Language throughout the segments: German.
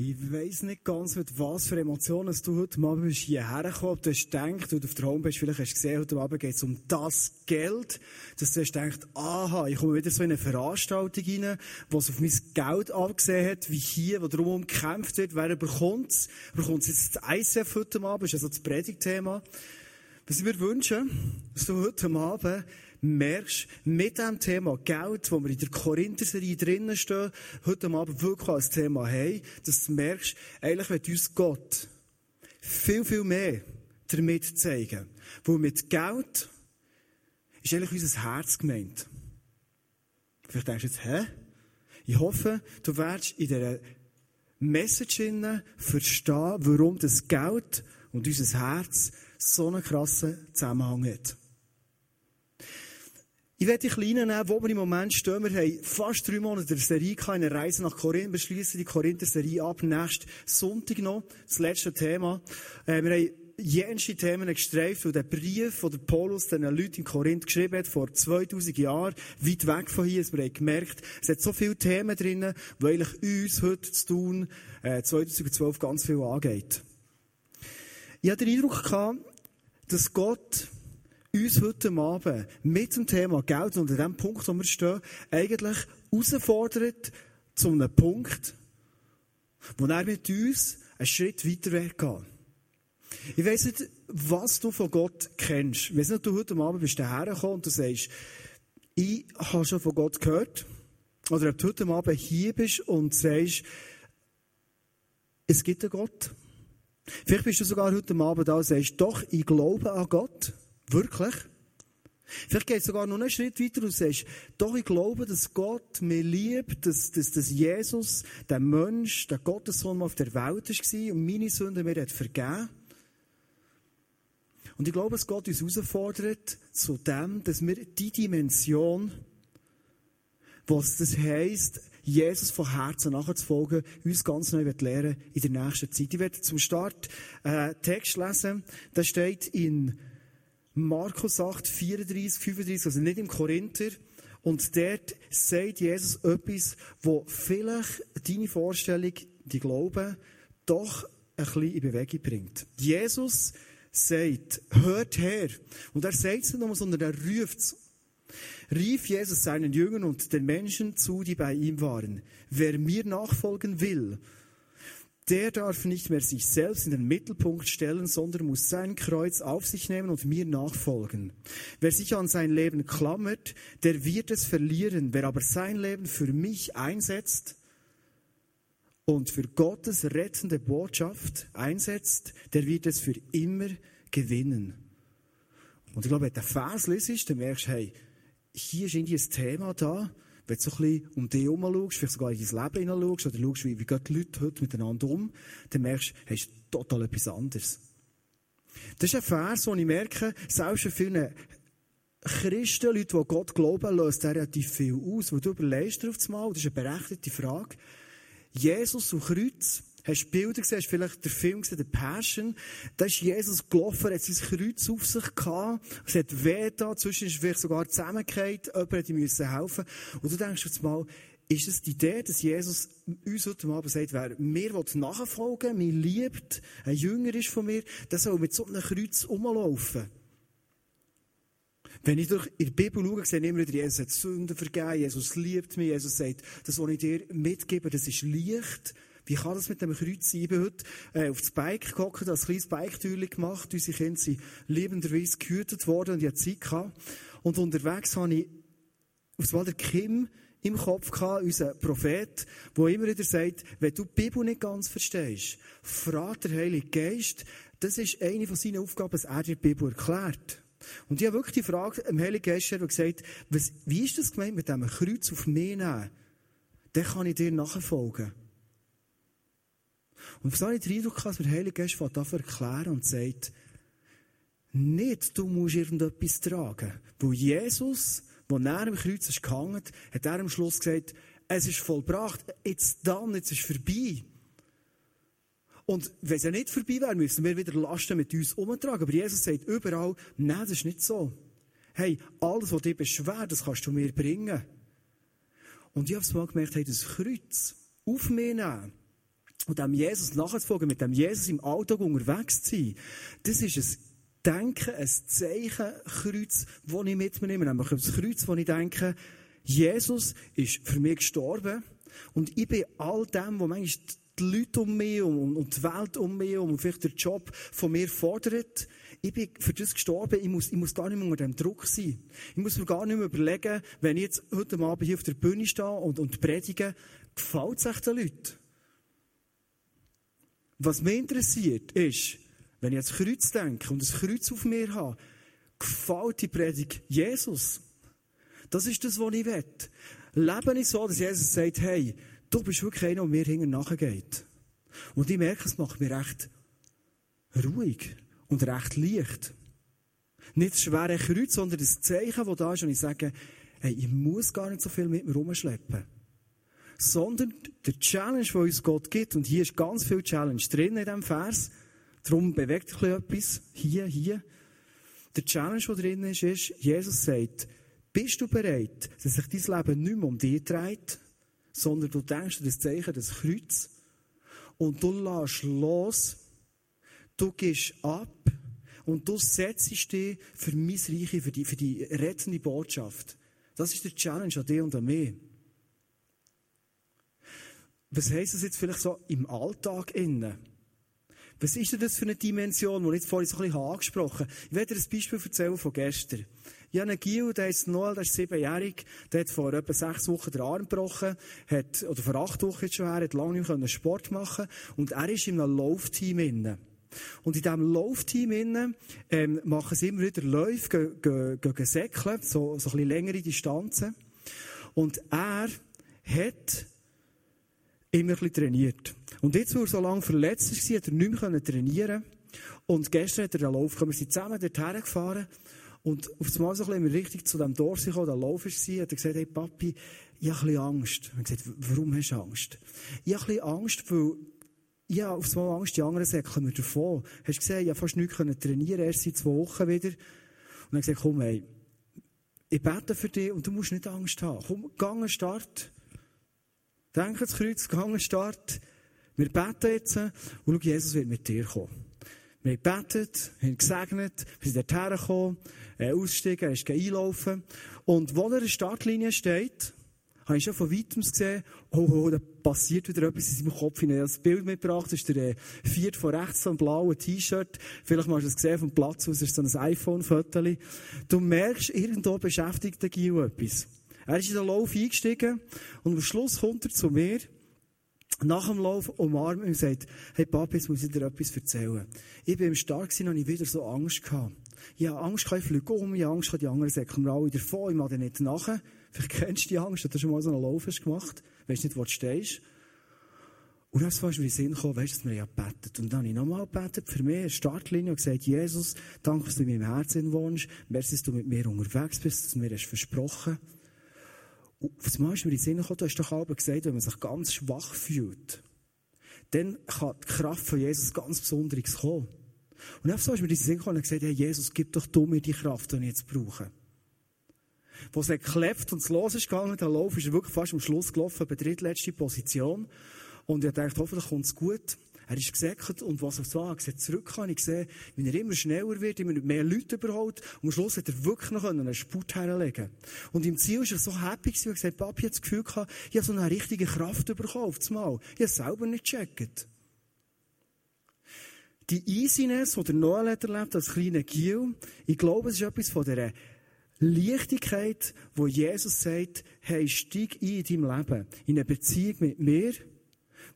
Ich weiss nicht ganz, mit was für Emotionen du heute Abend bist hierher gekommen. Du hast gedacht, und auf der Homepage vielleicht hast du gesehen, heute Abend geht es um das Geld. Dass du hast gedacht, aha, ich komme wieder so in eine Veranstaltung rein, wo es auf mein Geld abgesehen hat, wie hier, wo darum gekämpft wird, wer bekommt es. Bekommt es jetzt das ICF heute Abend, ist also das Predigtthema. Was ich mir wünsche, dass du heute Abend merkst, mit dem Thema Geld, wo wir in der Korinther-Serie drinnen stehen, heute Abend wirklich als Thema haben, dass du merkst, eigentlich wird uns Gott viel, viel mehr damit zeigen. Weil mit Geld ist eigentlich unser Herz gemeint. Vielleicht denkst du jetzt, hä? Ich hoffe, du wirst in dieser Message verstehen, warum das Geld und unser Herz so einen krassen Zusammenhang hat. Ich werde die Kleinen nehmen, wo wir im Moment stehen. Wir haben fast drei Monate der Serie eine Reise nach Korinth. Wir schließen die Korinther-Serie ab. Nächsten Sonntag noch. Das letzte Thema. Äh, wir haben jenste Themen gestreift, und der Brief, den Paulus den Leuten in Korinth geschrieben hat, vor 2000 Jahren, weit weg von hier. Wir haben gemerkt, es hat so viele Themen drin, die eigentlich uns heute zu tun, äh, 2012 ganz viel angeht. Ich hatte den Eindruck gehabt, dass Gott uns heute Abend mit dem Thema Geld und an dem Punkt, wo wir stehen, eigentlich herausfordert zu einem Punkt, wo er mit uns einen Schritt weiter gehen Ich weiss nicht, was du von Gott kennst. Ich weiss nicht, du heute Abend bist hergekommen und du sagst, ich habe schon von Gott gehört. Oder ob du heute Abend hier bist und sagst, es gibt einen Gott. Vielleicht bist du sogar heute Abend da und sagst, doch, ich glaube an Gott. Wirklich? Vielleicht geht es sogar noch einen Schritt weiter und sagst, doch, ich glaube, dass Gott mir liebt, dass, dass, dass Jesus, der Mensch, der Gottessohn auf der Welt war und meine Sünden mir hat vergeben. Und ich glaube, dass Gott uns herausfordert zu dem, dass wir die Dimension, was das heisst, Jesus von Herzen nachzufolgen, uns ganz neu lernen in der nächsten Zeit. Ich werde zum Start äh, Text lesen. Da steht in Markus 8, 34, 35, also nicht im Korinther. Und dort sagt Jesus etwas, wo vielleicht deine Vorstellung, die Glauben, doch ein bisschen in Bewegung bringt. Jesus sagt, hört her. Und er sagt es nicht nur, sondern er ruft es. Rief Jesus seinen Jüngern und den Menschen zu, die bei ihm waren. Wer mir nachfolgen will, der darf nicht mehr sich selbst in den Mittelpunkt stellen, sondern muss sein Kreuz auf sich nehmen und mir nachfolgen. Wer sich an sein Leben klammert, der wird es verlieren. Wer aber sein Leben für mich einsetzt und für Gottes rettende Botschaft einsetzt, der wird es für immer gewinnen. Und ich glaube, wenn du den Vers liest, dann merkst du, hey, hier ist irgendwie ein Thema da, wenn du so ein bisschen um dich herum schaust, vielleicht sogar in dein Leben hineinschaust oder schaust, wie, wie gehen die Leute heute miteinander um, dann merkst du, hey, ist total etwas anderes. Das ist ein Vers, wo ich merke, selbst für viele Christen, Leute, die Gott glauben, löst relativ viel aus, weil du überlegst dir auf das Mal, das ist eine berechtigte Frage. Jesus und Kreuz, Hast du Bilder gesehen? Hast du vielleicht den Film gesehen, The Passion? Da ist Jesus gelaufen, hat sein Kreuz auf sich gehabt. Es hat weh da. Zwischen ist vielleicht sogar zusammengefallen. Jemand hätte ihm helfen Und du denkst jetzt mal, ist es die Idee, dass Jesus uns heute Abend sagt, wer mir nachfolgen will, mich liebt, ein Jünger ist von mir, der soll mit so einem Kreuz rumlaufen. Wenn ich durch die Bibel schaue, sehe ich immer wieder, Jesus hat Sünden vergeben, Jesus liebt mich, Jesus sagt, das, was ich dir mitgebe, das ist Licht, wie kann das mit dem Kreuz sein? Ich bin heute äh, das Bike gekommen, das kleines Bike-Türchen gemacht. Unsere Kinder sind liebenderweise gehütet worden und ich hatte Zeit gehabt. Und unterwegs habe ich aufs Mal Kim im Kopf gehabt, unser Prophet, der immer wieder sagt, wenn du die Bibel nicht ganz verstehst, frag der Heilige Geist, das ist eine von seinen Aufgaben, dass er dir die Bibel erklärt. Und ich habe wirklich die Frage dem Heiligen Geist gesagt, was, wie ist das gemeint mit diesem Kreuz auf mich nehmen? Dann kann ich dir nachfolgen. Und so habe ich den Eindruck, dass der Heilige Geist dafür erklären und sagt, nicht, du musst irgendetwas tragen. Weil Jesus, der nach dem Kreuz ist gehangen, hat er am Schluss gesagt, es ist vollbracht, jetzt dann, jetzt ist vorbei. Und wenn es ja nicht vorbei wäre, müssen wir wieder Lasten mit uns umtragen. Aber Jesus sagt überall, nein, das ist nicht so. Hey, alles, was dich beschwert, das kannst du mir bringen. Und ich habe es mal gemerkt, hey, das Kreuz auf mich nehmen, und dem Jesus nachzufolgen, mit dem Jesus im Alltag unterwegs zu sein, das ist ein Denken, ein Zeichen, Kreuz, das ich mit mir nehme. Nämlich das Kreuz, wo ich denke, Jesus ist für mich gestorben und ich bin all dem, was manchmal die Leute um mich und, und die Welt um mich und vielleicht der Job von mir fordert, ich bin für das gestorben, ich muss, ich muss gar nicht mehr unter dem Druck sein. Ich muss mir gar nicht mehr überlegen, wenn ich jetzt heute Abend hier auf der Bühne stehe und, und predige, gefällt es echt den Leuten? Was mich interessiert, ist, wenn ich ans Kreuz denke und das Kreuz auf mir habe, gefällt die Predigt Jesus? Das ist das, was ich will. Lebe ich so, dass Jesus sagt, hey, du bist wirklich einer, der mir hinten nachgeht. Und ich merke, es macht mich recht ruhig und recht leicht. Nicht das schwere Kreuz, sondern das Zeichen, das da ist, und ich sage, hey, ich muss gar nicht so viel mit mir rumschleppen. Sondern der Challenge, den uns Gott gibt, und hier ist ganz viel Challenge drin in diesem Vers, darum bewegt sich etwas, hier, hier. Der Challenge, der drin ist, ist, Jesus sagt, bist du bereit, dass sich dein Leben nicht mehr um dich dreht, sondern du denkst an das Zeichen des Kreuz und du lässt los, du gehst ab und du setzt dich für mein Reich, für die, für die rettende Botschaft. Das ist der Challenge an dir und an mich. Was heisst das jetzt vielleicht so im Alltag innen? Was ist denn das für eine Dimension, die ich jetzt vorhin so ein bisschen angesprochen habe? Ich werde dir ein Beispiel erzählen von gestern. Ich habe einen Gil, der ist Noel, der ist siebenjährig, der hat vor etwa sechs Wochen den Arm gebrochen, hat, oder vor acht Wochen jetzt schon her, hat lange nicht mehr Sport machen und er ist in einem Laufteam inne. Und in diesem Laufteam innen, ähm, machen sie immer wieder Läufe, gehen, gehen, gehen säckeln, so, so ein bisschen längere Distanzen. Und er hat immer ein trainiert. Und jetzt, wo er so lange verletzt war, hat er nicht mehr trainieren Und gestern hat er den Lauf gekommen. Wir sind zusammen dorthin gefahren. Und auf einmal so ein richtig zu dem Dorf gekommen, der Lauf war, hat er gesagt, hey Papi, ich habe ein bisschen Angst. Ich habe gesagt, warum hast du Angst? Ich habe ein bisschen Angst, weil ich habe auf einmal Angst, die anderen säckeln mir davon. Hast du gesehen, ich habe fast nichts trainieren erst seit zwei Wochen wieder. Und habe ich gesagt, komm, hey, ich bete für dich und du musst nicht Angst haben. Komm, geh an Start. Denke ans Kreuz, geh an Start. Wir beten jetzt und schau, Jesus wird mit dir kommen. Wir gebetet, haben gesegnet, wir sind dorthin gekommen, äh, ausgestiegen, er ist einlaufen. Und wo er in der Startlinie steht, habe ich schon von weitem gesehen, oh, oh, da passiert wieder etwas in seinem Kopf. Ich habe das Bild mitgebracht, das ist der äh, viert von rechts, so ein blaues T-Shirt. Vielleicht hast du es gesehen vom Platz aus, ist so ein iPhone-Foto. Du merkst, irgendwo beschäftigt der Gil etwas. Er ist in den Lauf eingestiegen und am Schluss kommt er zu mir nach dem Lauf umarmt und sagt, hey Papi, jetzt muss ich dir etwas erzählen. Ich bin im Start und ich wieder so Angst gehabt. Ich habe Angst gehabt, ich fliege um, ich habe Angst gehabt, die anderen säcken mir alle davon, ich mache nicht nachher. Vielleicht kennst du die Angst, dass du schon mal so einen Lauf hast gemacht, weißt nicht, wo du stehst. Und dann ist mir in den Sinn gekommen, weißt du, dass wir ja betet. Und dann habe ich nochmal gebetet, für mich, Startlinie, und gesagt, Jesus, danke, dass du in meinem Herzen wohnst, merci, dass du mit mir unterwegs bist, dass du mir hast versprochen hast. Was meinst du mir in den Sinn gekommen? Du hast doch aber gesagt, wenn man sich ganz schwach fühlt, dann kann die Kraft von Jesus ganz Besonderes kommen. Und einfach so ist mir in den Sinn gekommen und gesagt, hey, Jesus, gib doch du mir die Kraft, die ich jetzt brauche. Wo es geklebt und es los ist gegangen, der Lauf ist wirklich fast am Schluss gelaufen, bei drittletzte Position. Und ich dachte, hoffentlich kommt es gut. Er ist gesäckert und was er so hat, er zurück habe ich gesehen, wie er immer schneller wird, immer mehr Leute überholt. Und am Schluss hat er wirklich noch einen Spurt herlegen Und im Ziel war er so happy gewesen und gesagt, Papi hat das Gefühl gehabt, ich habe so eine richtige Kraft bekommen auf das Mal. Ich habe es selber nicht gecheckt. Die Easiness, die der Noel hat erlebt als kleiner Giel, ich glaube, es ist etwas von dieser Leichtigkeit, wo Jesus sagt, hey, steig ein in deinem Leben, in eine Beziehung mit mir,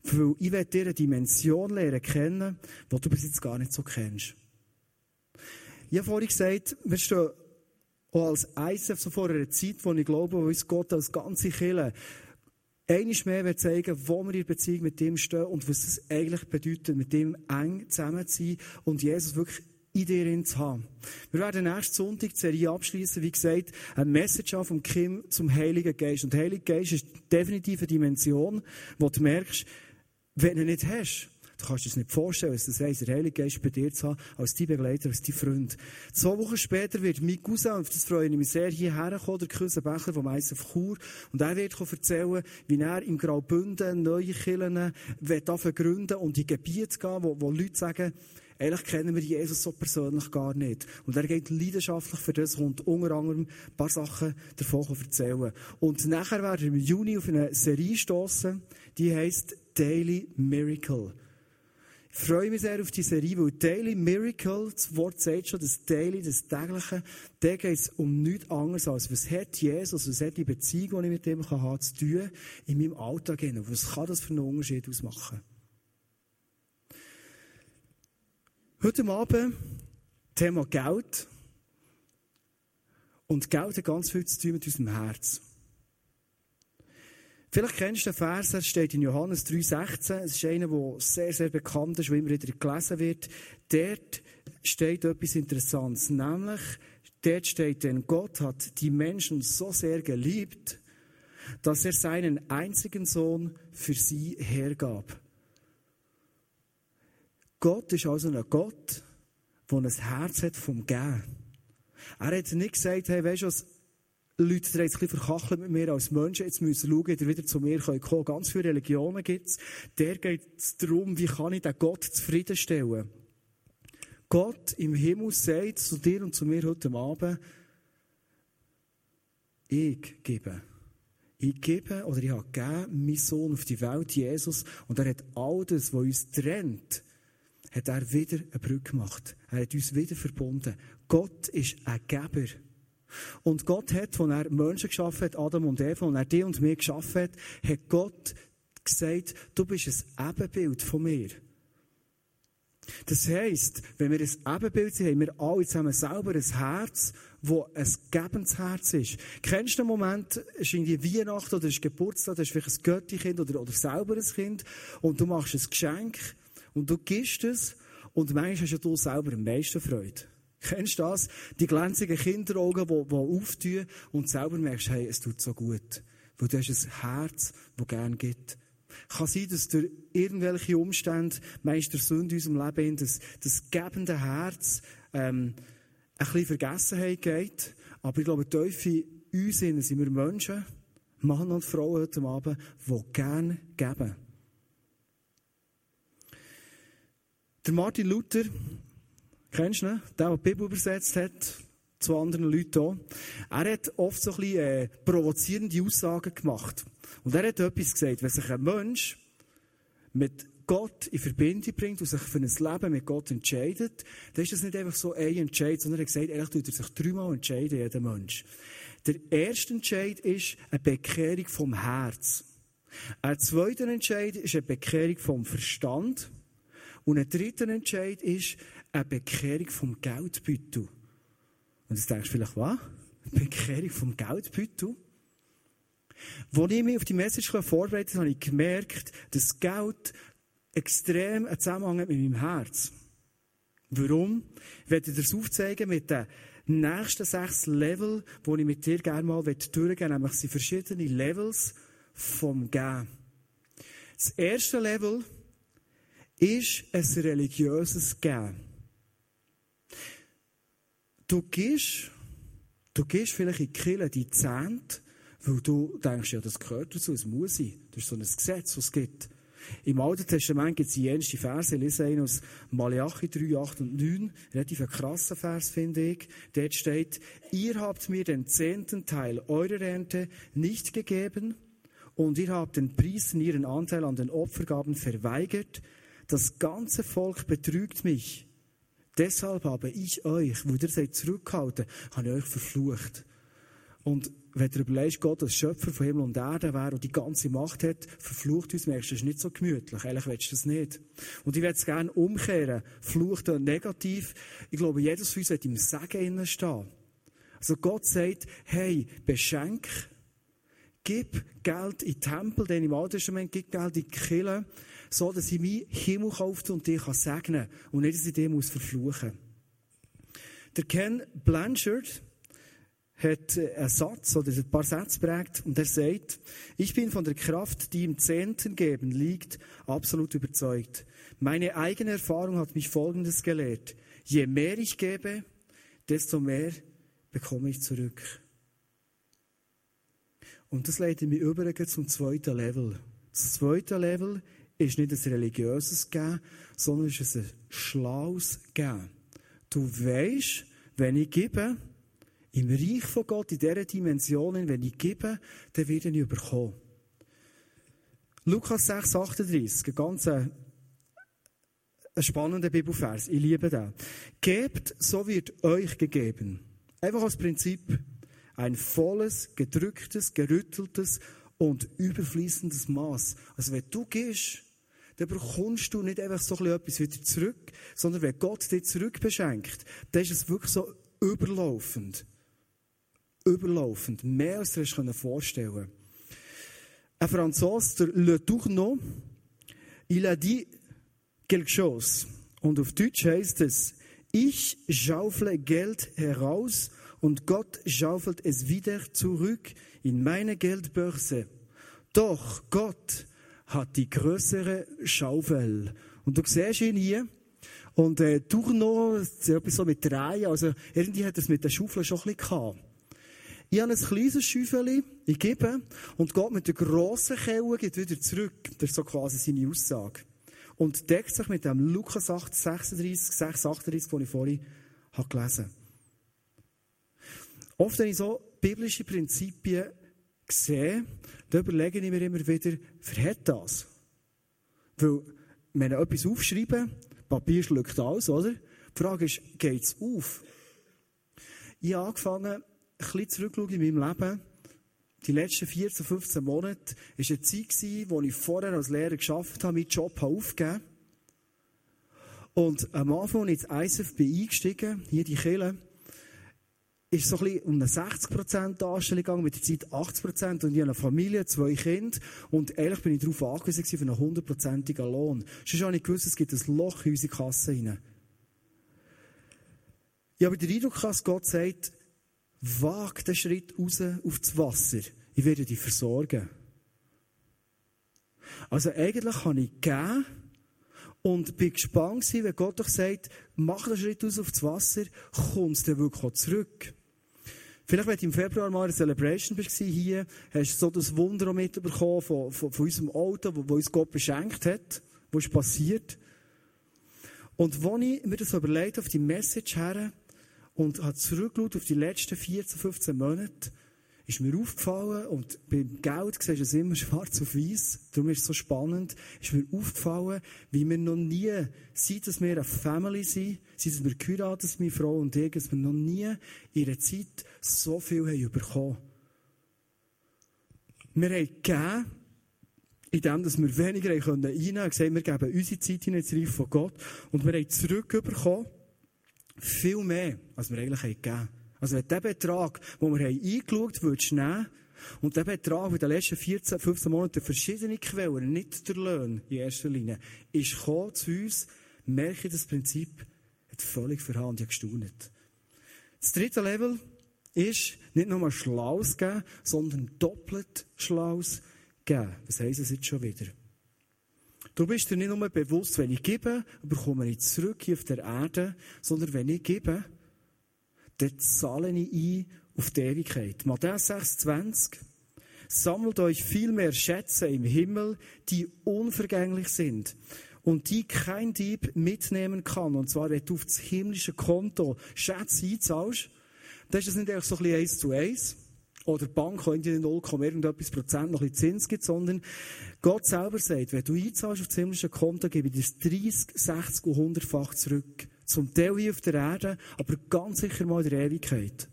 weil ich will dir eine Dimension lernen kennen, die du bis jetzt gar nicht so kennst. Ich habe vorhin gesagt, wir stehen auch als ISF so vor einer Zeit, wo ich glaube, wo uns Gott als ganze Kirche einmal mehr will zeigen, wo wir in Beziehung mit ihm stehen und was es eigentlich bedeutet, mit ihm eng zusammen zu sein und Jesus wirklich in dir zu haben. Wir werden nächsten Sonntag die Serie abschließen, wie gesagt, ein Message vom Kim zum Heiligen Geist. Und der Heilige Geist ist definitiv eine Dimension, wo du merkst, wenn du ihn nicht hast, Du kannst das nicht vorstellen, was das heisst, der Heilige Geist bei dir zu haben, als dein Begleiter, als dein Freund. Zwei Wochen später wird mein Cousin, und das freue ich mich sehr, hierher kommen, der Cousin Becher vom ISF Chur, und er wird erzählen, wie er im Graubünden neue Kirchen gründen und in Gebiete gehen, wo, wo Leute sagen, Eigentlich kennen wir Jesus so persönlich gar nicht. Und er geht leidenschaftlich für das und unter anderem ein paar Sachen davon erzählen. Und nachher werden wir im Juni auf eine Serie stoßen, die heißt Daily Miracle. Ich freue mich sehr auf die Serie, weil Daily Miracle, das Wort sagt schon, das Daily, das Tägliche, da geht es um nichts anderes als, was hat Jesus, was hat die Beziehung, die ich mit ihm haben zu tun, in meinem Alltag. Was kann das für einen Unterschied ausmachen? Heute Abend Thema Geld. Und Geld hat ganz viel zu tun mit unserem Herz. Vielleicht kennst du den Vers, er steht in Johannes 3,16. Es ist einer, der sehr, sehr bekannt ist, der immer wieder gelesen wird. Dort steht etwas Interessantes. Nämlich, dort steht, denn Gott hat die Menschen so sehr geliebt, dass er seinen einzigen Sohn für sie hergab. Gott ist also ein Gott, der ein Herz hat vom Gehen. Er hat nicht gesagt, hey, weißt du Leute, die jetzt ein bisschen verkacheln mit mir als Menschen, jetzt müssen schauen, dass ihr wieder zu mir kommen könnt. Ganz viele Religionen gibt es. Der geht es darum, wie kann ich den Gott zufriedenstellen. Gott im Himmel sagt zu dir und zu mir heute Abend, ich gebe. Ich gebe oder ich habe gegeben, meinen Sohn auf die Welt, Jesus, und er hat all das, was uns trennt, hat er wieder eine Brücke gemacht. Er hat uns wieder verbunden. Gott ist ein Geber. Und Gott hat, als er Menschen geschaffen hat, Adam und Eva, und er die und mir geschaffen hat, hat Gott gesagt, du bist ein Ebenbild von mir. Das heisst, wenn wir ein Ebenbild sind, haben wir alle zusammen selber ein Herz, wo ein gebendes Herz ist. Kennst du den Moment, es ist irgendwie Weihnachten oder ist Geburtstag, du hast vielleicht ein Göttikind oder, oder selber ein Kind und du machst ein Geschenk und du gibst es und manchmal hast du selber am meisten Freude. Kennst du das? Die glänzigen Kinderaugen, die, die auftun und selber merkst, hey, es tut so gut. Weil du hast ein Herz, das gerne gibt. Kann sein, dass durch irgendwelche Umstände, meist der Sünde in unserem Leben, das, das gebende Herz, ähm, ein bisschen Vergessenheit geht. Aber ich glaube, tief in uns sind wir Menschen, Mann und Frau heute Abend, die gerne geben. Der Martin Luther, kennst du ihn? Der, der die Bibel übersetzt hat, zu anderen Leuten auch. Er hat oft so ein bisschen äh, provozierende Aussagen gemacht. Und er hat etwas gesagt, wenn sich ein Mensch mit Gott in Verbindung bringt und sich für ein Leben mit Gott entscheidet, dann ist das nicht einfach so ein Entscheid, sondern er hat gesagt, ehrlich tut er sich dreimal entscheiden, jeder Mensch. Der erste Entscheid ist eine Bekehrung vom Herz. Ein zweiter Entscheid ist eine Bekehrung vom Verstand. Und ein dritter Entscheid ist eine Bekehrung vom Geldbeutel. Und jetzt denkst du vielleicht, was? Bekehrung vom Geldbeutel? Als ich mich auf die Message vorbereitet habe, habe ich gemerkt, dass Geld extrem einen Zusammenhang hat mit meinem Herz. Warum? Ich werde dir das aufzeigen mit den nächsten sechs Level, die ich mit dir gerne mal durchgehen möchte. Nämlich sind verschiedene Levels vom Gehen. Das erste Level ist ein religiöses Gehen. Du gehst, du gehst vielleicht in die Kirche die Zehnte, weil du denkst, ja, das gehört dazu, es muss sein. Das ist so ein Gesetz, was es gibt. Im Alten Testament gibt es die jenste Verse. Lese einen aus Malachi 3, 8 und 9. Relativ ein krasser Vers, finde ich. Dort steht, ihr habt mir den zehnten Teil eurer Ernte nicht gegeben und ihr habt den Priestern ihren Anteil an den Opfergaben verweigert. Das ganze Volk betrügt mich. Deshalb habe ich euch, wo ihr seid zurückgehalten, habe ich euch verflucht. Und wenn du überlegst, Gott als Schöpfer von Himmel und Erde wäre und die ganze Macht hat, verflucht uns, merkst du, das ist nicht so gemütlich. Eigentlich willst du das nicht. Und ich würde es gerne umkehren. Flucht und negativ. Ich glaube, jedes von uns wird im Segen stehen. Also Gott sagt, hey, beschenk, gib Geld in den Tempel, denn im Alten Testament gibt Geld in die Kirche so dass ich meinen Himmel kaufe und dich segnen kann und nicht, dass ich dich muss verfluchen muss. Der Ken Blanchard hat einen Satz oder ein paar Sätze prägt und er sagt, ich bin von der Kraft, die im Zehnten geben liegt, absolut überzeugt. Meine eigene Erfahrung hat mich Folgendes gelehrt. Je mehr ich gebe, desto mehr bekomme ich zurück. Und das leitet mich über zum zweiten Level. Das zweite Level ist nicht ein religiöses Geben, sondern ist ein schlaues Geben. Du weißt, wenn ich gebe, im Reich von Gott, in dieser Dimension, wenn ich gebe, dann werde ich überkommen. Lukas 6, 38, ein ganz äh, spannender Bibelvers. Ich liebe den. Gebt, so wird euch gegeben. Einfach als Prinzip. Ein volles, gedrücktes, gerütteltes und überfließendes Maß. Also wenn du gehst, dann bekommst du nicht einfach so etwas wieder zurück, sondern wenn Gott dir zurückbeschenkt, dann ist es wirklich so überlaufend überlaufend. Mehr als du dir vorstellen kannst. Ein Franzose, der Le Tourneau, il a dit quelque chose. Und auf Deutsch heißt es, ich schaufle Geld heraus und Gott schaufelt es wieder zurück in meine Geldbörse. Doch Gott hat die größere Schaufel. Und du siehst ihn hier. Und äh, Tourneau, etwas so mit Drehen, also irgendwie hat es mit der Schaufel schon ein bisschen gehabt. Ich habe ein kleines Schäufeli, ich gebe, und Gott mit der grossen Kelle geht wieder zurück. Das ist so quasi seine Aussage. Und deckt sich mit dem Lukas 8, 36, 6, 38, den ich vorhin habe gelesen Oft, wenn ich so biblische Prinzipien sehe, dann überlege ich mir immer wieder, wer hat das? Weil, wenn ich etwas aufschreibe, Papier schluckt alles, oder? Die Frage ist, geht es auf? Ich habe angefangen, bisschen zurückschaue in meinem Leben, die letzten 14, 15 Monate, war eine Zeit, in der ich vorher als Lehrer geschafft habe, meinen Job aufgegeben Und am Anfang, als ich ins ISF bin eingestiegen, hier die Kille, ist so ein bisschen um eine 60% Anstellung gegangen, mit der Zeit 80% und ich habe eine Familie, zwei Kinder und ehrlich bin ich darauf angewiesen für einen 100%igen Lohn. Sonst habe ich gewusst, es gibt ein Loch in unsere Kasse rein. Ich habe den Eindruck, dass Gott sagt, Wag den Schritt raus auf das Wasser. Ich werde dich versorgen. Also eigentlich kann ich gehen und bin gespannt wenn Gott doch sagt, mach den Schritt raus auf das Wasser, kommst du dann wirklich auch zurück. Vielleicht, wenn du im Februar mal eine Celebration bist, hier, hast du so das Wunder mitbekommen von, von, von unserem Auto, wo, wo uns Gott beschenkt hat, was ist passiert. Und als ich mir das überlegt auf die Message her, und habe zurückgeschaut auf die letzten 14, 15 Monate, ist mir aufgefallen, und beim Geld siehst du es immer schwarz auf weiß, darum ist es so spannend, ist mir aufgefallen, wie wir noch nie, seit dass wir eine Family sind, seit dass wir geheiratet sind, meine Frau und ich, dass wir noch nie in einer Zeit so viel haben bekommen. Wir haben gegeben, indem wir weniger einnehmen können, gesagt, wir geben unsere Zeit in das Reich von Gott, und wir haben zurückbekommen, viel mehr, als wir eigentlich gegeben haben. Also wenn der Betrag, den wir eingeschaut haben, würdest nehmen, und der Betrag in den letzten 14, 15 Monaten verschiedene Quellen, nicht der Lohn in erster Linie, ist gekommen zu uns, merke ich, das Prinzip hat völlig verhandelt, ich gestaunet. Das dritte Level ist nicht nur ein Schlaus geben, sondern doppelt Schlaus geben. Was heisst es jetzt schon wieder? Du bist dir nicht nur bewusst, wenn ich gebe, bekomme ich zurück hier auf der Erde, sondern wenn ich gebe, dann zahle ich ein auf die Ewigkeit. Matthäus 6,20 Sammelt euch viel mehr Schätze im Himmel, die unvergänglich sind und die kein Dieb mitnehmen kann. Und zwar, wenn du auf das himmlische Konto Schätze einzahlst, dann ist das nicht einfach so ein bisschen eins zu eins, oder die Bank könnte 0, irgendetwas Prozent noch ein Zins gibt, sondern Gott selber sagt, wenn du einzahlst auf das himmlische Konto, gebe ich dir 30, 60 und 100-fach zurück. Zum Teil hier auf der Erde, aber ganz sicher mal in der Ewigkeit.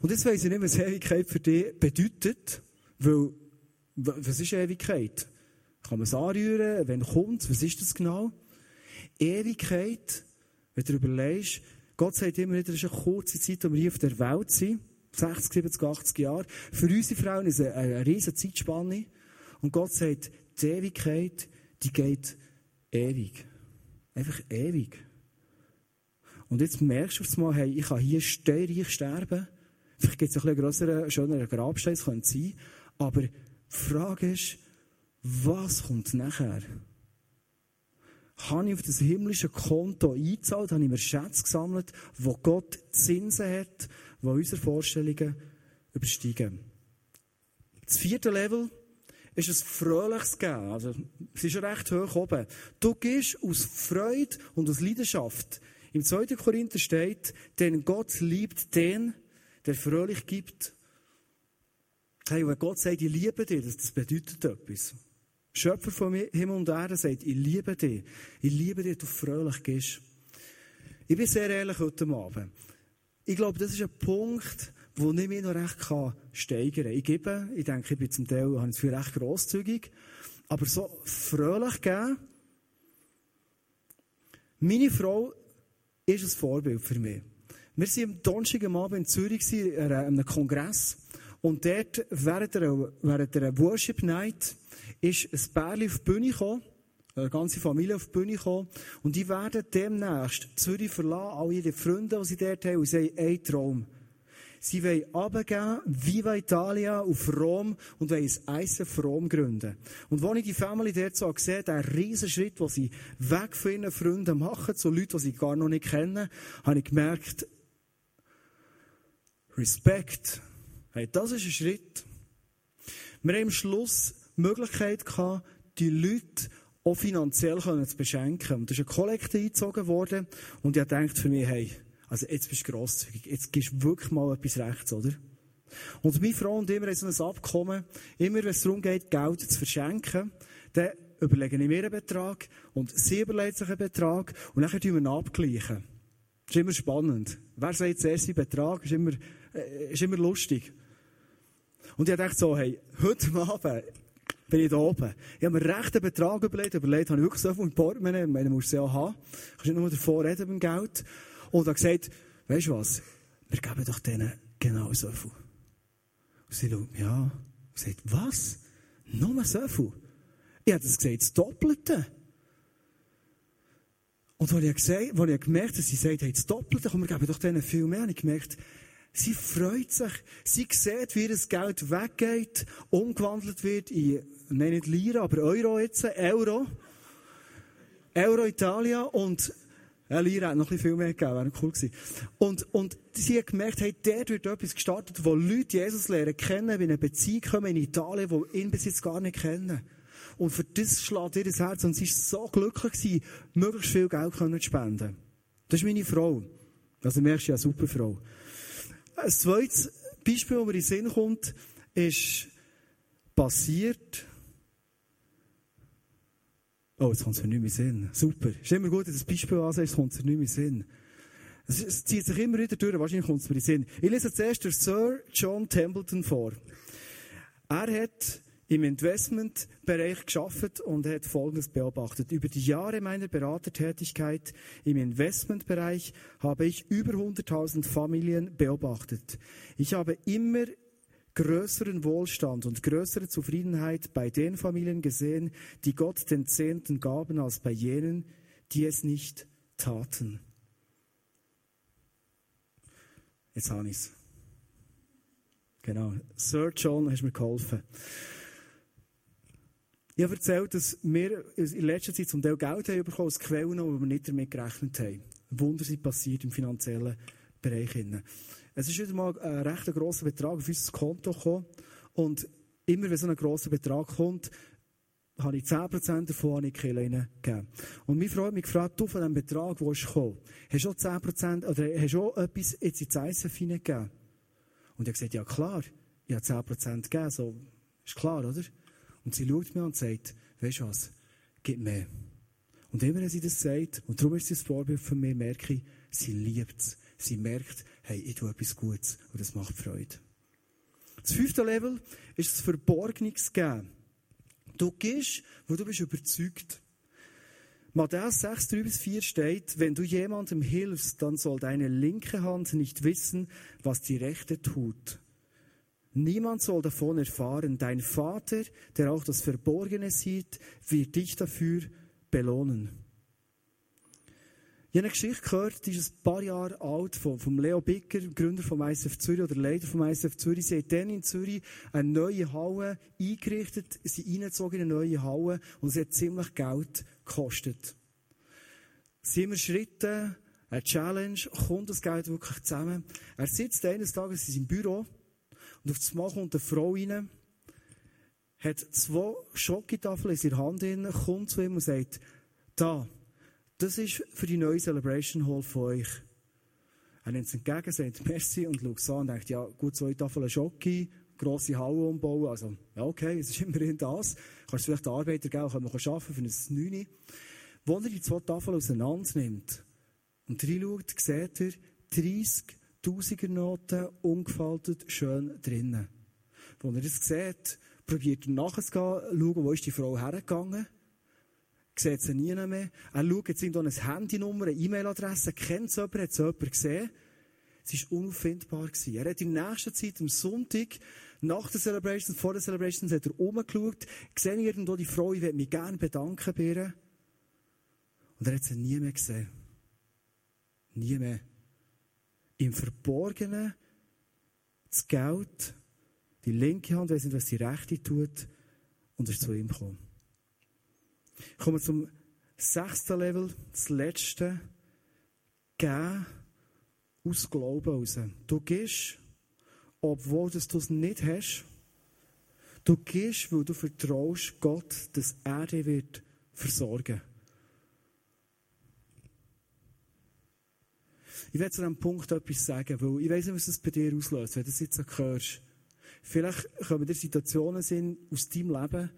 Und jetzt weiss ich nicht, was Ewigkeit für dich bedeutet, weil, was ist Ewigkeit? Kann man es anrühren? Wann kommt? Was ist das genau? Ewigkeit, wenn du überlegst, Gott sagt immer wieder, es ist eine kurze Zeit, wo wir hier auf der Welt sind. 60, 70, 80 Jahre. Für unsere Frauen ist es eine, eine riesige Zeitspanne. Und Gott sagt, die Ewigkeit, die geht ewig. Einfach ewig. Und jetzt merkst du auf einmal, hey, ich kann hier steuerreich sterben, Vielleicht gibt es ein bisschen grösseren, schöneren Grabstein, das könnte sein. Aber die Frage ist, was kommt nachher? Habe ich auf das himmlische Konto eingezahlt, habe ich mir Schätze gesammelt, wo Gott Zinsen hat, die unsere Vorstellungen übersteigen. Das vierte Level ist ein fröhliches Geben. Also, es ist recht hoch oben. Du gehst aus Freude und aus Leidenschaft. Im 2. Korinther steht, denn Gott liebt den, der fröhlich gibt. Hey, wenn Gott sagt, ich liebe dich, das bedeutet etwas. Schöpfer von Himmel und Erde sagt, ich liebe dich. Ich liebe dich, du fröhlich gehst. Ich bin sehr ehrlich heute Abend. Ich glaube, das ist ein Punkt, wo ich mich noch recht kann steigern kann. Ich gebe, ich denke, ich bin zum Teil habe ich recht grosszügig, aber so fröhlich geben. Meine Frau ist ein Vorbild für mich. Wir waren am Donnerstag Abend in Zürich an einem Kongress und dort, während der, während der Worship Night, ist ein Pärchen auf die Bühne gekommen, eine ganze Familie auf die Bühne gekommen und die werden demnächst Zürich verlassen, all ihre Freunde, die sie dort haben, und sie haben einen Traum. Sie wollen runtergehen, Viva Italia, auf Rom und wollen ein ISF Rom gründen. Und als ich die Family dort so gesehen der riesen Schritt, den sie weg von ihren Freunden machen, zu Leuten, die sie gar noch nicht kennen, habe ich gemerkt, Respekt. Hey, das ist ein Schritt. Wir haben am Schluss die Möglichkeit gehabt, die Leute auch finanziell zu beschenken. Und da ist eine Kollekte eingezogen worden und ich gedacht für mich, hey, also jetzt bist du grosszügig. Jetzt gibst du wirklich mal etwas rechts, oder? Und meine Frau und immer haben so ein Abkommen, immer wenn es darum geht, Geld zu verschenken, dann überlegen ich mir einen Betrag und sie überlegt sich einen Betrag und dann tun wir ihn abgleichen. Das ist immer spannend. Wer sagt zuerst seinen Betrag, ist immer, äh, ist immer lustig. Und ich dachte so, hey, heute Abend bin ich da oben. Ich habe mir recht einen Betrag überlegt, überlegt, habe ich wirklich so viel Portemonnaie, ich meine, musst du ja haben. Du kannst nicht nur davor reden beim Geld. Und hat gesagt, weißt du was, wir geben doch denen genau so viel. Und sie schaut an und sagt, was? Nur so viel? Ich habe das gesagt, das Doppelte. Und als ich, gesagt, als ich gemerkt habe, dass sie sagt, hey, das Doppelte, komm, wir geben doch denen viel mehr, habe ich gemerkt, sie freut sich. Sie sieht, wie das Geld weggeht, umgewandelt wird in, nein, nicht Lira, aber Euro jetzt, Euro. Euro Italia und ja, Lira hat noch ein viel mehr gegeben, wäre cool gewesen. Und, und sie hat gemerkt, hey, dort wird etwas gestartet, wo Leute Jesus lernen kennen, in eine Beziehung kommen in Italien, die ihn bis jetzt gar nicht kennen. Und für das schlägt ihr das Herz und sie ist so glücklich gewesen, möglichst viel Geld zu spenden. Das ist meine Frau. Also merkst du ja, super Frau. Ein zweites Beispiel, das mir in den Sinn kommt, ist passiert, Oh, jetzt kommt es mir nicht mehr Sinn. Super. Ist immer gut, dass das Beispiel ansehst, kommt es mir nicht mehr Sinn. Es, es zieht sich immer wieder durch, wahrscheinlich kommt es mir in Sinn. Ich lese zuerst der Sir John Templeton vor. Er hat im Investmentbereich geschafft und hat Folgendes beobachtet. Über die Jahre meiner Beratertätigkeit im Investmentbereich habe ich über 100.000 Familien beobachtet. Ich habe immer größeren Wohlstand und größere Zufriedenheit bei den Familien gesehen, die Gott den Zehnten gaben, als bei jenen, die es nicht taten. Jetzt habe ich es. Genau. Sir John, hast mir geholfen. Ich habe erzählt, dass wir in letzter Zeit zum Teil Geld haben bekommen aus Quellen, wo wir nicht damit gerechnet haben. Wunder sind passiert im finanziellen Bereich. Es ist wieder mal ein recht grosser Betrag auf unser Konto gekommen. Und immer wenn so ein grosser Betrag kommt, habe ich 10% davon an Kille gegeben. Und meine Frau hat mich gefragt, du von diesem Betrag, der ist gekommen, hast du auch 10% oder hast du auch etwas jetzt ins ISF hineingegeben? Und ich habe gesagt, ja klar, ich habe 10% gegeben, so, ist klar, oder? Und sie schaut mir an und sagt, weißt du was, gib mehr. Und immer wenn sie das sagt, und darum ist sie das Vorbild von mir, merke ich, sie liebt es. Sie merkt, hey, ich tue etwas Gutes und das macht Freude. Das fünfte Level ist das Verborgenes geben. Du gehst, wo du bist überzeugt. Matthäus 6, 3 bis 4 steht, wenn du jemandem hilfst, dann soll deine linke Hand nicht wissen, was die rechte tut. Niemand soll davon erfahren. Dein Vater, der auch das Verborgene sieht, wird dich dafür belohnen. Ich habe eine Geschichte gehört, die ist ein paar Jahre alt, von, vom Leo Bicker, Gründer vom ISF Zürich oder Leiter vom ISF Zürich. Sie haben dann in Zürich eine neue Halle eingerichtet, sie eingezogen in eine neue Halle und sie hat ziemlich Geld gekostet. Sie haben Schritte, eine Challenge, kommt das Geld wirklich zusammen? Er sitzt eines Tages in seinem Büro und auf das Mal kommt eine Frau rein, hat zwei Schokotafeln in seiner Hand, kommt zu ihm und sagt, da, das ist für die neue Celebration Hall von euch. Er nimmt es entgegen, sagt Merci und schaut es an und denkt, ja, gut, zwei Tafeln Schoki, grosse Halle umbauen, also, ja, okay, es ist immerhin das. Kannst du vielleicht den Arbeiter geben, können wir arbeiten für ein 9. Wo er die zwei Tafeln auseinander nimmt und reinschaut, sieht er 30 Tausiger Noten ungefaltet schön drinnen. Wo er das sieht, probiert er nachzugehen, schauen, wo ist die Frau hergegangen ist sieht sie nie mehr. Er schaut jetzt irgendwo eine Handynummer, eine E-Mail-Adresse, kennt es jemand, hat es jemand gesehen. Es war unauffindbar. Er hat in der nächsten Zeit, am Sonntag, nach der Celebration, vor der Celebration, hat er umgeschaut, gesehen irgendwo die Frau, ich würde mich gerne bedanken bei ihr. Und er hat sie nie mehr gesehen. Nie mehr. Im Verborgenen, das Geld, die linke Hand, weiss nicht, was die rechte tut, und ist zu ihm gekommen. Kommen wir zum sechsten Level, das letzte. Gehen aus Glauben raus. Du gehst, obwohl du es nicht hast. Du gehst, weil du vertraust Gott, dass er dich wird versorgen Ich werde zu diesem Punkt etwas sagen, weil ich weiß nicht, was das bei dir auslöst, wenn du das jetzt so hörst. Vielleicht kommen dir Situationen aus deinem Leben,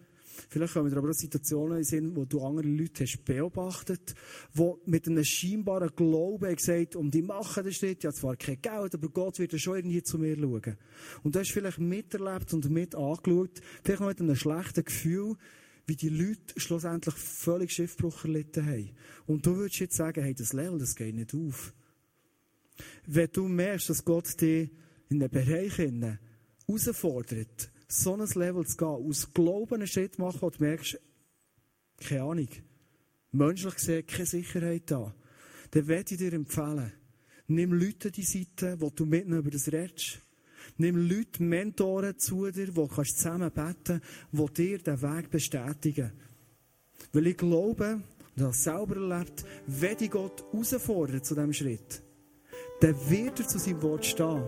Vielleicht kommen aber auch Situationen in Sinn, wo du andere Leute hast beobachtet, die mit einem scheinbaren Glauben gesagt und die machen den Schritt, ja zwar kein Geld, aber Gott wird ja schon irgendwie zu mir schauen. Und du hast vielleicht miterlebt und mit angeschaut, vielleicht auch mit einem schlechten Gefühl, wie die Leute schlussendlich völlig Schiffbruch erlitten haben. Und du würdest jetzt sagen, hey, das Level, das geht nicht auf. Wenn du merkst, dass Gott dich in einem Bereich herausfordert, so ein Level zu gehen, aus Glauben einen Schritt machen, wo du merkst, keine Ahnung, menschlich gesehen keine Sicherheit da, dann werde ich dir empfehlen, nimm Leute an die Seite, wo du mit über das redest. Nimm Leute, Mentoren zu dir, wo du zusammen beten die dir den Weg bestätigen. Weil ich glaube, und habe selber erlebt, wenn ich Gott herausfordert zu diesem Schritt, dann wird er zu seinem Wort stehen.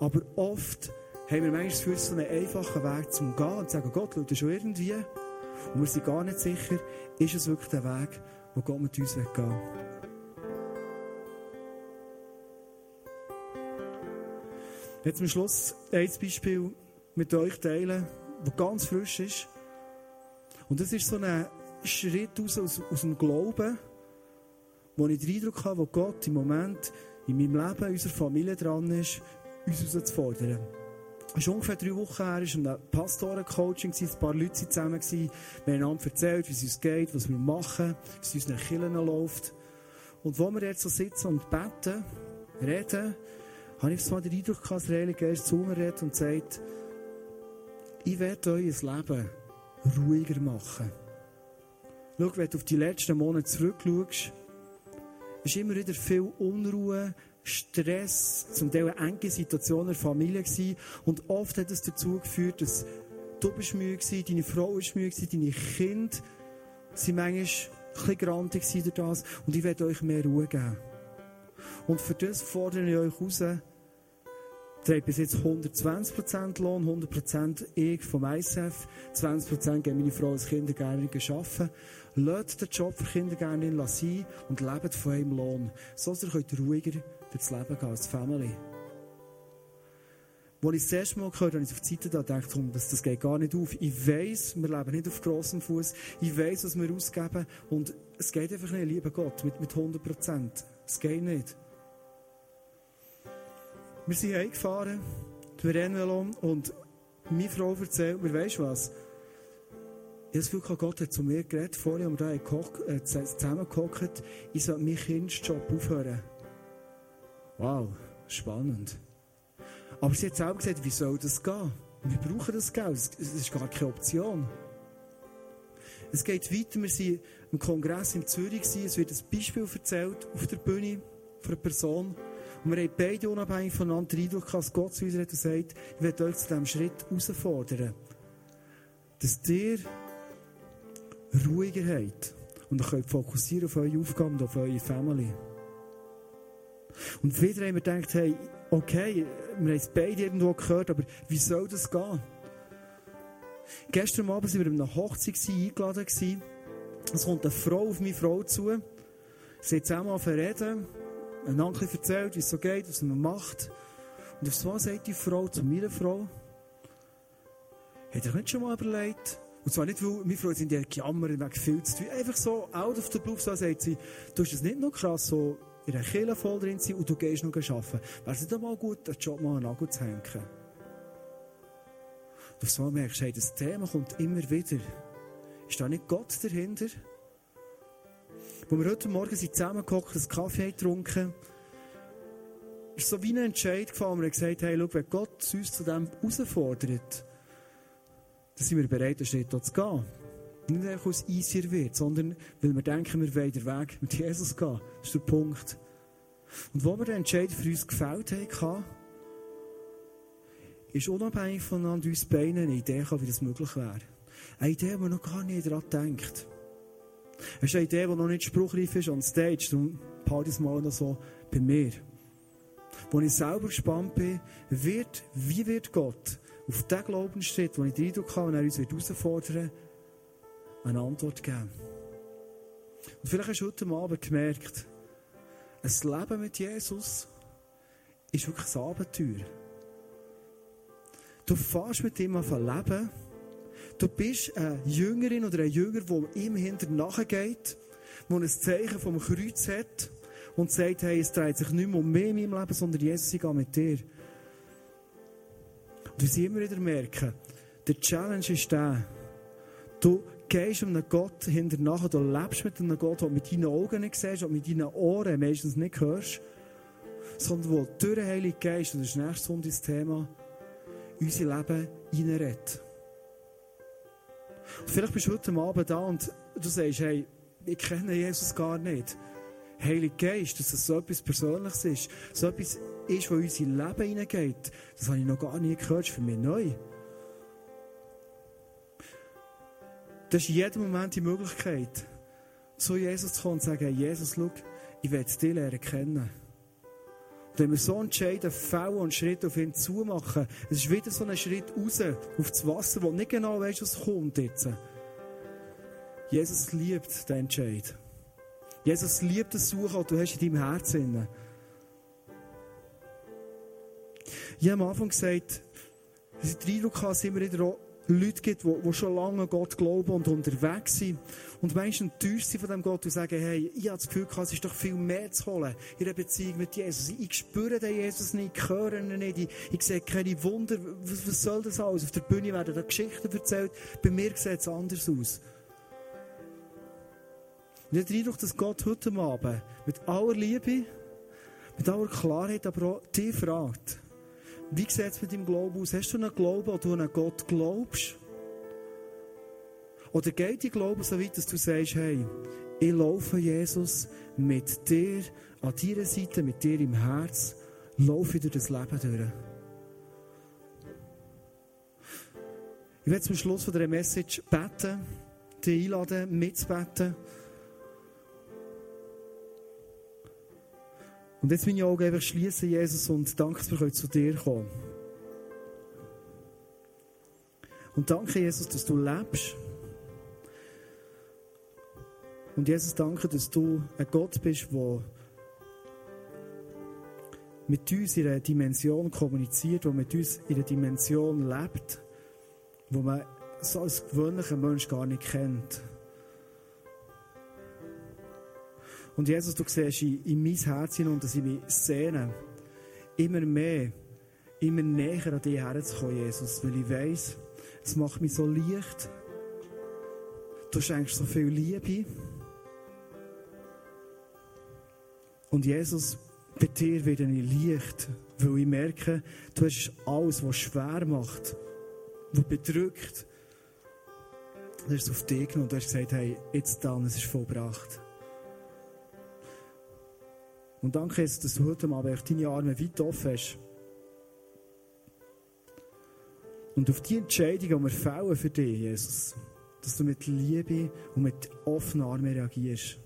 Aber oft haben wir manchmal für so einen einfachen Weg zum Gehen und sagen, Gott schaut schon irgendwie. Und wir sind gar nicht sicher, ist es wirklich der Weg, wo Gott mit uns gehen will. Jetzt zum Schluss ein Beispiel mit euch teilen, das ganz frisch ist. Und das ist so ein Schritt aus, aus, aus dem Glauben, wo ich den Eindruck habe, wo Gott im Moment in meinem Leben, in unserer Familie dran ist, uns herauszufordern. Es war ungefähr drei Wochen her, es war ein Pastoren-Coaching, ein paar Leute waren zusammen. Wir haben einander erzählt, wie es uns geht, was wir machen, wie es uns den Kirchen läuft. Und wo wir jetzt so sitzen und beten, reden, habe ich mal den Eindruck gehabt, dass der Heilige Geist zu mir redet und sagt, ich werde euer Leben ruhiger machen. Schau, wenn du auf die letzten Monate zurückschaust, ist immer wieder viel Unruhe, Stress, zum Teil eine enge Situation in der Familie gewesen. Und oft hat es dazu geführt, dass du bist müde gewesen, deine Frau ist müde gewesen, deine Kinder sind manchmal ein bisschen grantig durch das. Und ich werde euch mehr Ruhe geben. Und für das fordere ich euch raus, trägt bis jetzt 120% Lohn, 100% ich vom ISF, 20% geben meine Frau als Kindergärtnerin arbeiten. Lasst den Job für Kindergärtnerin sein und lebt von einem Lohn. So dass ihr ruhiger durchs Leben gehen als Family. Als ich das erste Mal gehört habe, habe ich auf die Seite da gedacht, das, das geht gar nicht auf. Ich weiss, wir leben nicht auf grossem Fuß. Ich weiss, was wir ausgeben. Und es geht einfach nicht, lieber Gott, mit, mit 100 Prozent. Es geht nicht. Wir sind heimgefahren, die Rennvelo, und meine Frau erzählt mir, weisst du was? Ich habe das Gefühl, Gott hat zu mir geredet, vorher haben wir da äh, zusammengehockt, ich soll meinen Kindsjob aufhören. Wow, spannend. Aber sie hat selber gesagt, wie soll das gehen? Wir brauchen das Geld. Es ist gar keine Option. Es geht weiter. Wir sind im Kongress in Zürich. Es wird ein Beispiel erzählt auf der Bühne von einer Person. Und wir haben beide unabhängig voneinander den Eindruck, dass Gott zu uns hat und sagt, ich werde euch zu diesem Schritt herausfordern. Dass ihr ruhiger habt und ihr könnt fokussieren auf eure Aufgaben und auf eure Family. Und wieder haben wir gedacht, hey, okay, wir haben es beide irgendwo gehört, aber wie soll das gehen? Gestern Abend waren wir in einer Hochzeit eingeladen. Es kommt eine Frau auf meine Frau zu. Sie hat zusammen reden, einander erzählt, wie es so geht, was man macht. Und auf einmal sagt die Frau zu meiner Frau, hat ihr nicht schon mal überlegt, und zwar nicht, weil meine Frau sind ja gejammert wegen viel zu tun. Einfach so, out of the blue, so sagt sie, du hast es nicht noch krass, so in einer Kirche voll drin sein und du gehst noch arbeiten. Wäre es nicht mal gut, den Job mal an Nagel zu hängen? Und so merkst du, hey, das Thema kommt immer wieder. Ist da nicht Gott dahinter? Wo wir heute Morgen sind zusammengehockt, einen Kaffee getrunken ist so wie ein Entscheid gefallen. Wir haben gesagt, hey, wenn Gott uns zu dem herausfordert, dann sind wir bereit, einen Schritt zu gehen. Nicht einfach aus easier wird, sondern weil wir denken, wir wollen den Weg mit Jesus gehen. Das ist der Punkt. Und wo wir den Entscheid für uns gefällt haben, ist unabhängig voneinander uns beiden eine Idee, wie das möglich wäre. Eine Idee, die man noch gar nicht daran denkt. Es ist eine Idee, die noch nicht spruchreif ist on stage. Darum ich es mal noch so bei mir. Wo ich selber gespannt bin, wird, wie wird Gott auf diesen Glaubensschritt, wo ich den Eindruck habe, wenn er uns herausfordern wird, eine Antwort geben. Und vielleicht hast du heute Abend gemerkt, ein Leben mit Jesus ist wirklich ein Abenteuer. Du fährst mit ihm auf ein Leben. Du bist eine Jüngerin oder ein Jünger, der ihm hinter nachgeht, der ein Zeichen vom Kreuz hat und sagt, hey, es dreht sich nicht mehr um mich in meinem Leben, sondern Jesus, ich gehe mit dir. Und wir immer wieder merken, der Challenge ist der, du gehst einem Gott hinter nachher, du lebst mit einem Gott, du mit deinen Augen nicht siehst und mit deinen Ohren meistens nicht hörst, sondern wo durch den Heiligen Geist, und das ist nächstes Sonntag das Thema, unser Leben reinredet. Und vielleicht bist du heute Abend da und du sagst, hey, ich kenne Jesus gar nicht. Heiliger Geist, dass das so etwas Persönliches ist, so etwas ist, was in unser Leben hineingeht, das habe ich noch gar nie gehört, das ist für mich neu. Das ist in jedem Moment die Möglichkeit, zu Jesus zu kommen und zu sagen, Jesus, schau, ich will dich lernen kennen. Und wenn wir so entscheiden, Fälle und Schritte auf ihn zumachen, es ist wieder so ein Schritt raus auf das Wasser, wo nicht genau weißt, was kommt jetzt. Jesus liebt den Entscheid. Jesus liebt das Suchen, das du hast in deinem Herzen. Ich habe am Anfang gesagt, dass ich den Eindruck habe, dass immer wieder auch Leute gibt, die, die schon lange an Gott glauben und unterwegs sind. Und manchmal enttäuscht sind von dem Gott und sagen, hey, ich habe das Gefühl, es ist doch viel mehr zu holen in der Beziehung mit Jesus. Ich spüre den Jesus nicht, ich höre ihn nicht, ich, ich sehe keine Wunder. Was, was soll das alles? Auf der Bühne werden da Geschichten erzählt. Bei mir sieht es anders aus. Und ich habe dass Gott heute Abend mit aller Liebe, mit aller Klarheit, aber auch dich fragt, wie sieht es mit deinem Glauben aus? Hast du einen Glauben, wo du an Gott glaubst? Oder geht dein Glaube so weit, dass du sagst, hey, ich laufe Jesus mit dir an deiner Seite, mit dir im Herz, laufe durch das Leben durch. Ich werde zum Schluss von dieser Message beten, dich einladen, mitzubeten. Und jetzt meine Augen einfach schließen, Jesus, und danke, dass wir zu dir kommen Und danke, Jesus, dass du lebst. Und Jesus, danke, dass du ein Gott bist, der mit uns in einer Dimension kommuniziert, der mit uns in einer Dimension lebt, wo man so als gewöhnlicher Mensch gar nicht kennt. Und Jesus, du siehst in, in mein Herz hinein, dass ich mich sehne, immer mehr, immer näher an dich herzukommen, Jesus, weil ich weiss, es macht mich so leicht. Du schenkst so viel Liebe. Und Jesus, bei dir werde ich leicht, weil ich merke, du hast alles, was schwer macht, was bedrückt, Du hast es auf dich genommen und du hast gesagt, hey, jetzt dann, es ist vollbracht. Und danke jetzt, dass du heute Abend deine Arme weit offen hast. Und auf die Entscheidung, die wir fällen für dich, Jesus, dass du mit Liebe und mit offenen Armen reagierst.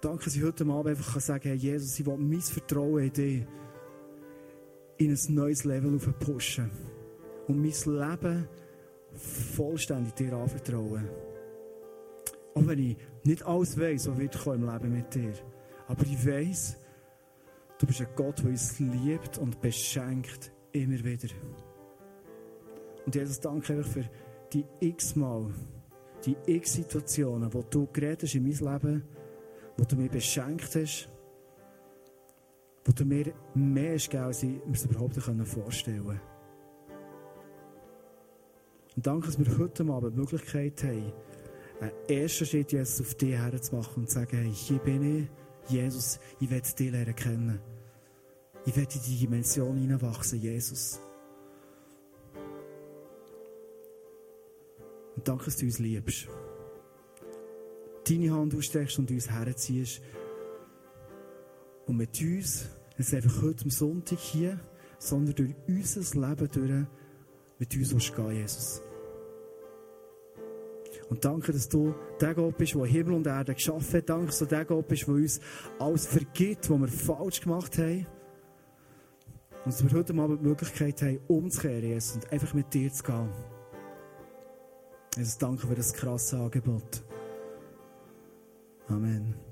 Danke, dass ich heute Abend einfach sagen kann, Jesus, ich will mein Vertrauen in dich in ein neues Level pushen und mein Leben vollständig dir anvertrauen. Auch wenn ich nicht alles weiss, was wird im Leben mit dir. Aber ich weiss, du bist ein Gott, der uns liebt und beschenkt immer wieder. Und Jesus, danke einfach für die x-mal, die x-Situationen, wo du geredet hast in mein Leben, wo du mich beschenkt hast, wo du mir mehr hast gegeben, als ich mir es überhaupt vorstellen konnte. Und danke, dass wir heute Abend die Möglichkeit haben, einen ersten Schritt Jesus auf dich herzumachen und zu sagen, hey, hier bin ich, Jesus, ich will dich lernen kennen. Ich will in die Dimension hineinwachsen, Jesus. Und danke, dass du uns liebst. Deine Hand ausstreckst und uns herziehst. Und mit uns, nicht einfach heute am Sonntag hier, sondern durch unser Leben durch, mit uns gehen, Jesus. Und danke, dass du der Gott bist, der Himmel und Erde geschaffen hat. Danke, dass du der Gott bist, der uns alles vergibt, was wir falsch gemacht haben. Und dass wir heute Abend die Möglichkeit haben, umzukehren, Jesus, und einfach mit dir zu gehen. Jesus, danke für das krasse Angebot. Amen.